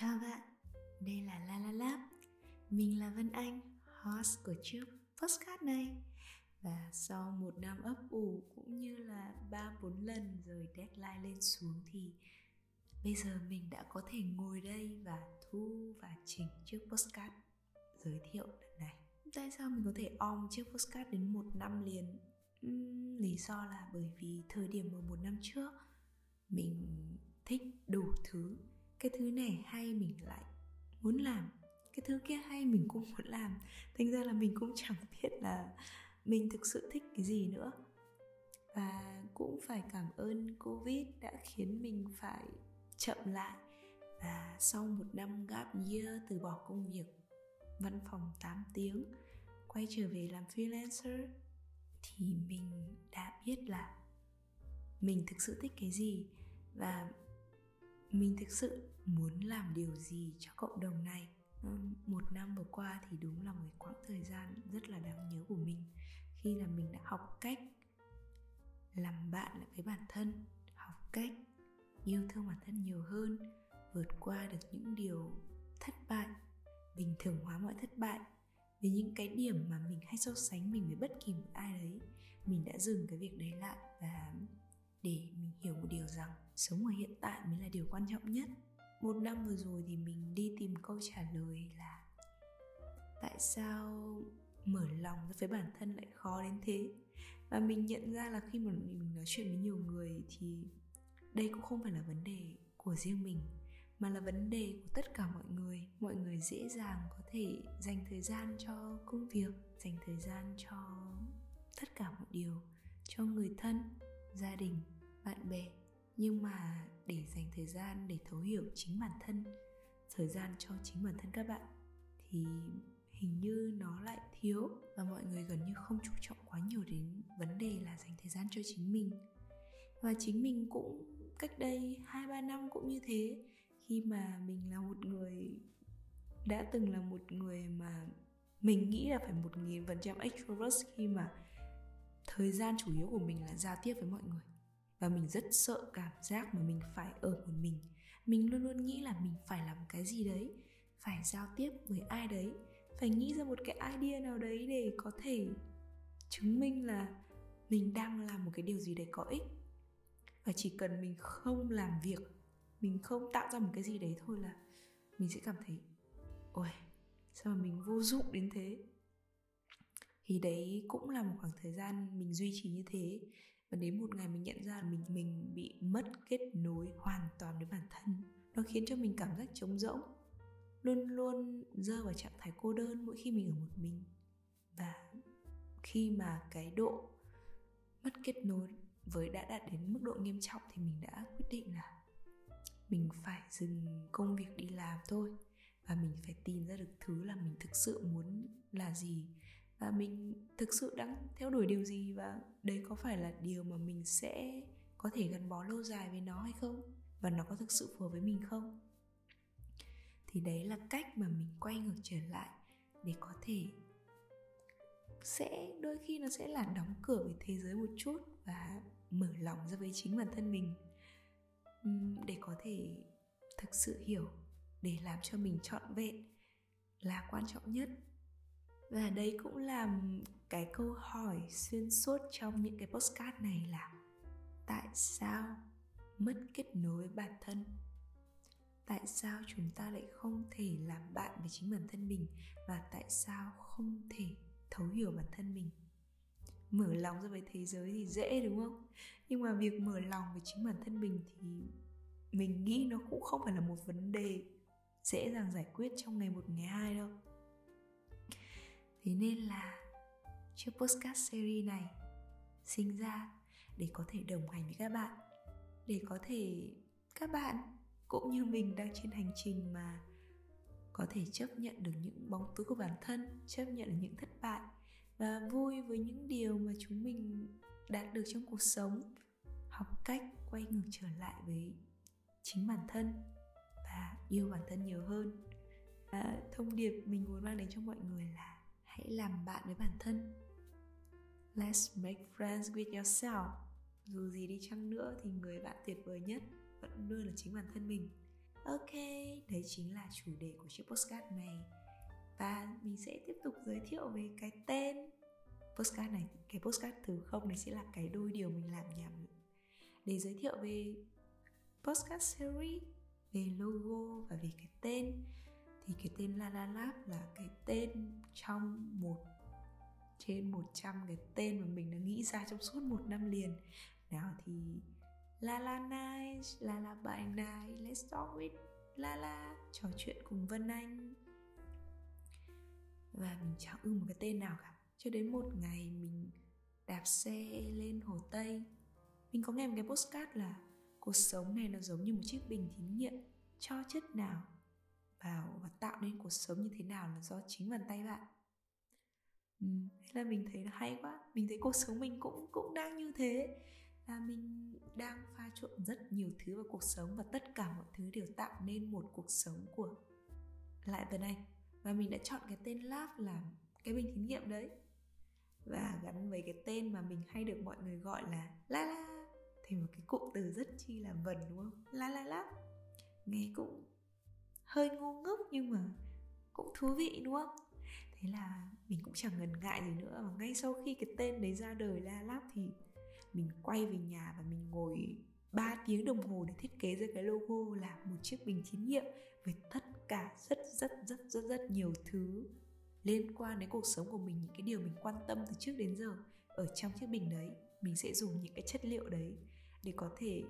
Chào bạn, đây là La La Lab. Mình là Vân Anh, host của chiếc postcard này. Và sau một năm ấp ủ cũng như là ba bốn lần rồi deadline lên xuống thì Bây giờ mình đã có thể ngồi đây và thu và chỉnh chiếc postcard giới thiệu lần này. Tại sao mình có thể om chiếc postcard đến một năm liền? Uhm, lý do là bởi vì thời điểm ở một năm trước Mình thích đủ thứ cái thứ này hay mình lại muốn làm, cái thứ kia hay mình cũng muốn làm. Thành ra là mình cũng chẳng biết là mình thực sự thích cái gì nữa. Và cũng phải cảm ơn covid đã khiến mình phải chậm lại và sau một năm gap year từ bỏ công việc văn phòng 8 tiếng, quay trở về làm freelancer thì mình đã biết là mình thực sự thích cái gì và mình thực sự muốn làm điều gì cho cộng đồng này? Ờ, một năm vừa qua thì đúng là một quãng thời gian rất là đáng nhớ của mình. Khi là mình đã học cách làm bạn lại với bản thân, học cách yêu thương bản thân nhiều hơn, vượt qua được những điều thất bại, bình thường hóa mọi thất bại. Vì những cái điểm mà mình hay so sánh mình với bất kỳ một ai đấy, mình đã dừng cái việc đấy lại và để mình hiểu một điều rằng sống ở hiện tại mới là điều quan trọng nhất. Một năm vừa rồi thì mình đi tìm câu trả lời là tại sao mở lòng với bản thân lại khó đến thế? Và mình nhận ra là khi mà mình nói chuyện với nhiều người thì đây cũng không phải là vấn đề của riêng mình, mà là vấn đề của tất cả mọi người. Mọi người dễ dàng có thể dành thời gian cho công việc, dành thời gian cho tất cả mọi điều, cho người thân gia đình, bạn bè. Nhưng mà để dành thời gian để thấu hiểu chính bản thân, thời gian cho chính bản thân các bạn, thì hình như nó lại thiếu và mọi người gần như không chú trọng quá nhiều đến vấn đề là dành thời gian cho chính mình. Và chính mình cũng cách đây hai, ba năm cũng như thế, khi mà mình là một người, đã từng là một người mà mình nghĩ là phải một nghìn phần trăm extrovert khi mà thời gian chủ yếu của mình là giao tiếp với mọi người. Và mình rất sợ cảm giác mà mình phải ở một mình. Mình luôn luôn nghĩ là mình phải làm cái gì đấy, phải giao tiếp với ai đấy, phải nghĩ ra một cái idea nào đấy để có thể chứng minh là mình đang làm một cái điều gì đấy có ích. Và chỉ cần mình không làm việc, mình không tạo ra một cái gì đấy thôi là mình sẽ cảm thấy, ôi, sao mà mình vô dụng đến thế? Thì đấy cũng là một khoảng thời gian mình duy trì như thế. Và đến một ngày mình nhận ra là mình mình bị mất kết nối hoàn toàn với bản thân. Nó khiến cho mình cảm giác trống rỗng, luôn luôn rơi vào trạng thái cô đơn mỗi khi mình ở một mình. Và khi mà cái độ mất kết nối với đã đạt đến mức độ nghiêm trọng thì mình đã quyết định là mình phải dừng công việc đi làm thôi. Và mình phải tìm ra được thứ là mình thực sự muốn là gì và mình thực sự đang theo đuổi điều gì và đấy có phải là điều mà mình sẽ có thể gắn bó lâu dài với nó hay không? Và nó có thực sự phù hợp với mình không? Thì đấy là cách mà mình quay ngược trở lại để có thể sẽ, đôi khi nó sẽ là đóng cửa với thế giới một chút và mở lòng ra với chính bản thân mình. Để có thể thực sự hiểu, để làm cho mình trọn vẹn là quan trọng nhất và đấy cũng là cái câu hỏi xuyên suốt trong những cái postcard này là tại sao mất kết nối với bản thân? Tại sao chúng ta lại không thể làm bạn với chính bản thân mình? Và tại sao không thể thấu hiểu bản thân mình? Mở lòng ra với thế giới thì dễ, đúng không? Nhưng mà việc mở lòng với chính bản thân mình thì mình nghĩ nó cũng không phải là một vấn đề dễ dàng giải quyết trong ngày một, ngày hai đâu thế nên là chiếc podcast series này sinh ra để có thể đồng hành với các bạn để có thể các bạn cũng như mình đang trên hành trình mà có thể chấp nhận được những bóng tối của bản thân chấp nhận được những thất bại và vui với những điều mà chúng mình đạt được trong cuộc sống học cách quay ngược trở lại với chính bản thân và yêu bản thân nhiều hơn. À, thông điệp mình muốn mang đến cho mọi người là hãy làm bạn với bản thân. Let's make friends with yourself. Dù gì đi chăng nữa thì người bạn tuyệt vời nhất vẫn luôn là chính bản thân mình. Ok, đấy chính là chủ đề của chiếc postcard này. Và mình sẽ tiếp tục giới thiệu về cái tên postcard này. Cái postcard thứ không này sẽ là cái đôi điều mình làm nhầm để giới thiệu về postcard series, về logo và về cái tên thì cái tên La La Lab là cái tên trong một trên 100 cái tên mà mình đã nghĩ ra trong suốt một năm liền. Nào thì La La Night, La La By Night, Let's Talk with La La Trò chuyện cùng Vân Anh. Và mình chẳng ưng một cái tên nào cả. Cho đến một ngày mình đạp xe lên Hồ Tây Mình có nghe một cái postcard là Cuộc sống này nó giống như một chiếc bình thí nghiệm Cho chất nào vào và tạo nên cuộc sống như thế nào là do chính bàn tay bạn. Ừ, thế là mình thấy nó hay quá. Mình thấy cuộc sống mình cũng cũng đang như thế. Là mình đang pha trộn rất nhiều thứ vào cuộc sống và tất cả mọi thứ đều tạo nên một cuộc sống của lại tuần anh. Và mình đã chọn cái tên Lab là cái bình thí nghiệm đấy. Và gắn với cái tên mà mình hay được mọi người gọi là la la. Thì một cái cụm từ rất chi là vần đúng không? La la la nghe cũng hơi ngu ngốc nhưng mà cũng thú vị, đúng không? Thế là mình cũng chẳng ngần ngại gì nữa. Và ngay sau khi cái tên đấy ra đời la lab thì mình quay về nhà và mình ngồi 3 tiếng đồng hồ để thiết kế ra cái logo là một chiếc bình thí nghiệm với tất cả rất rất rất rất rất nhiều thứ liên quan đến cuộc sống của mình, những cái điều mình quan tâm từ trước đến giờ ở trong chiếc bình đấy. Mình sẽ dùng những cái chất liệu đấy để có thể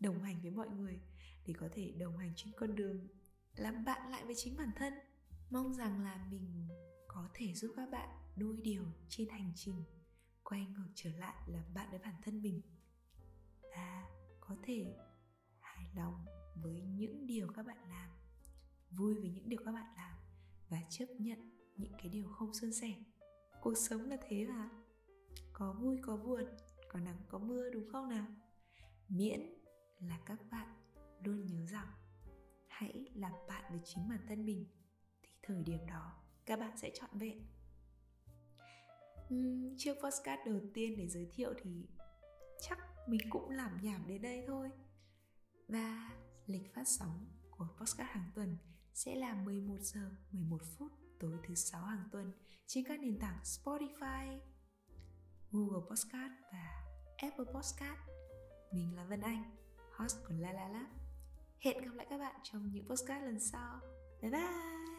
đồng hành với mọi người, để có thể đồng hành trên con đường làm bạn lại với chính bản thân. Mong rằng là mình có thể giúp các bạn đôi điều trên hành trình, quay ngược trở lại làm bạn với bản thân mình. Và có thể hài lòng với những điều các bạn làm, vui với những điều các bạn làm và chấp nhận những cái điều không suôn sẻ. Cuộc sống là thế mà. Có vui, có buồn, có nắng, có mưa đúng không nào? Miễn là các bạn luôn nhớ rằng hãy làm bạn với chính bản thân mình thì thời điểm đó các bạn sẽ chọn vẹn uhm, chiếc podcast đầu tiên để giới thiệu thì chắc mình cũng làm nhảm đến đây thôi và lịch phát sóng của podcast hàng tuần sẽ là 11 giờ 11 phút tối thứ sáu hàng tuần trên các nền tảng Spotify, Google Podcast và Apple Podcast. Mình là Vân Anh, host của La La Lab. Hẹn gặp lại các bạn trong những podcast lần sau. Bye bye!